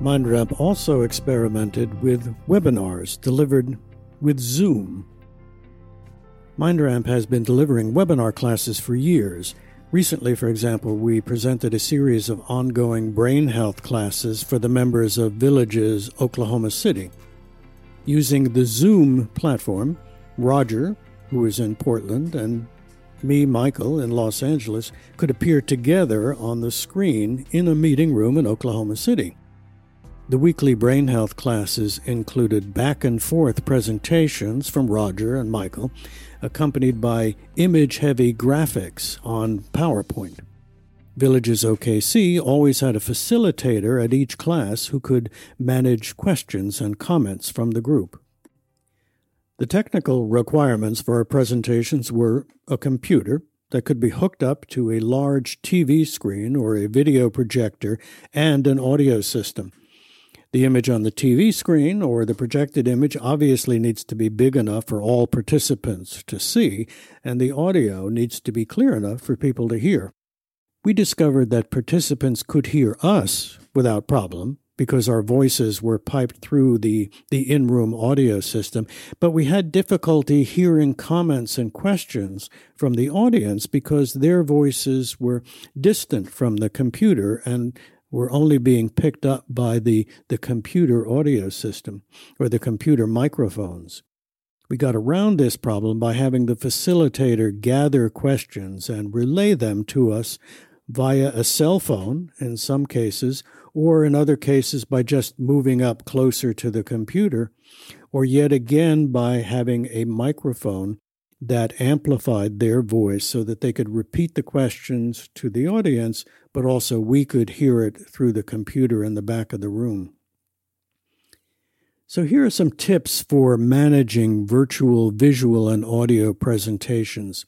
MindRamp also experimented with webinars delivered with Zoom. MindRamp has been delivering webinar classes for years. Recently, for example, we presented a series of ongoing brain health classes for the members of Villages Oklahoma City. Using the Zoom platform, Roger, who is in Portland, and me, Michael, in Los Angeles, could appear together on the screen in a meeting room in Oklahoma City. The weekly brain health classes included back and forth presentations from Roger and Michael, accompanied by image heavy graphics on PowerPoint. Villages OKC always had a facilitator at each class who could manage questions and comments from the group. The technical requirements for our presentations were a computer that could be hooked up to a large TV screen or a video projector and an audio system. The image on the TV screen or the projected image obviously needs to be big enough for all participants to see, and the audio needs to be clear enough for people to hear. We discovered that participants could hear us without problem because our voices were piped through the, the in room audio system, but we had difficulty hearing comments and questions from the audience because their voices were distant from the computer and were only being picked up by the, the computer audio system or the computer microphones. We got around this problem by having the facilitator gather questions and relay them to us via a cell phone in some cases, or in other cases by just moving up closer to the computer, or yet again by having a microphone that amplified their voice so that they could repeat the questions to the audience, but also we could hear it through the computer in the back of the room. So, here are some tips for managing virtual visual and audio presentations.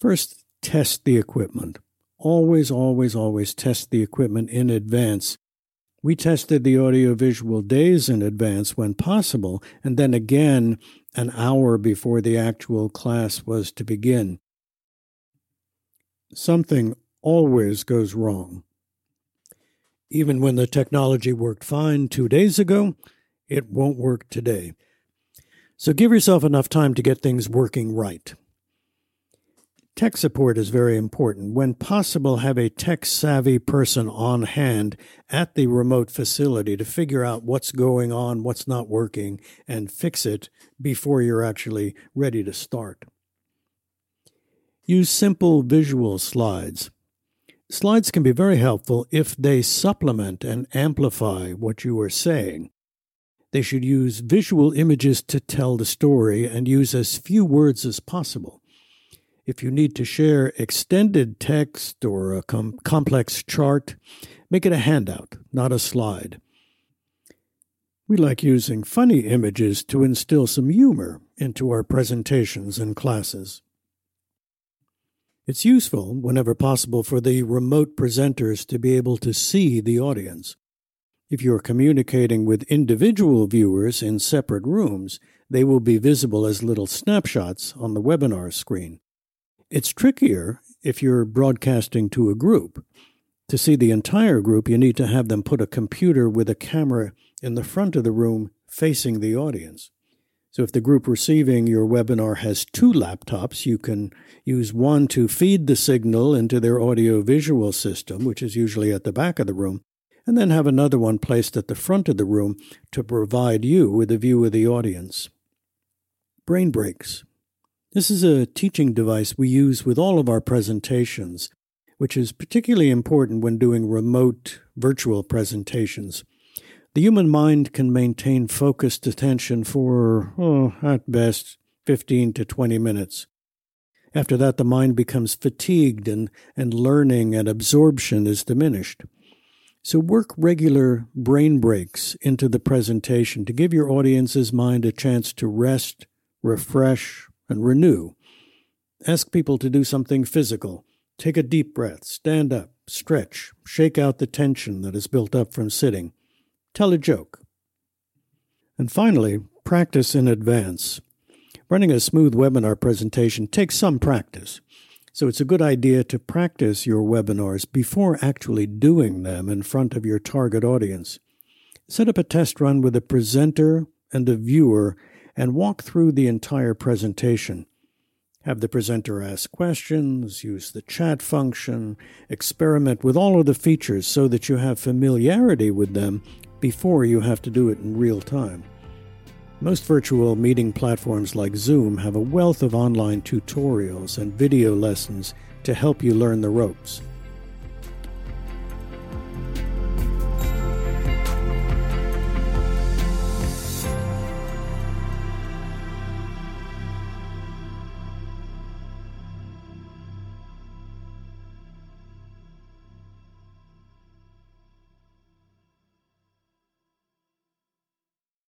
First, test the equipment. Always, always, always test the equipment in advance we tested the audiovisual days in advance when possible, and then again an hour before the actual class was to begin. Something always goes wrong. Even when the technology worked fine two days ago, it won't work today. So give yourself enough time to get things working right. Tech support is very important. When possible, have a tech savvy person on hand at the remote facility to figure out what's going on, what's not working, and fix it before you're actually ready to start. Use simple visual slides. Slides can be very helpful if they supplement and amplify what you are saying. They should use visual images to tell the story and use as few words as possible. If you need to share extended text or a com- complex chart, make it a handout, not a slide. We like using funny images to instill some humor into our presentations and classes. It's useful, whenever possible, for the remote presenters to be able to see the audience. If you're communicating with individual viewers in separate rooms, they will be visible as little snapshots on the webinar screen. It's trickier if you're broadcasting to a group. To see the entire group, you need to have them put a computer with a camera in the front of the room facing the audience. So if the group receiving your webinar has two laptops, you can use one to feed the signal into their audio visual system, which is usually at the back of the room, and then have another one placed at the front of the room to provide you with a view of the audience. Brain breaks. This is a teaching device we use with all of our presentations, which is particularly important when doing remote virtual presentations. The human mind can maintain focused attention for, oh, at best, 15 to 20 minutes. After that, the mind becomes fatigued and, and learning and absorption is diminished. So, work regular brain breaks into the presentation to give your audience's mind a chance to rest, refresh, and renew. Ask people to do something physical. Take a deep breath, stand up, stretch, shake out the tension that is built up from sitting. Tell a joke. And finally, practice in advance. Running a smooth webinar presentation takes some practice. So it's a good idea to practice your webinars before actually doing them in front of your target audience. Set up a test run with a presenter and a viewer and walk through the entire presentation. Have the presenter ask questions, use the chat function, experiment with all of the features so that you have familiarity with them before you have to do it in real time. Most virtual meeting platforms like Zoom have a wealth of online tutorials and video lessons to help you learn the ropes.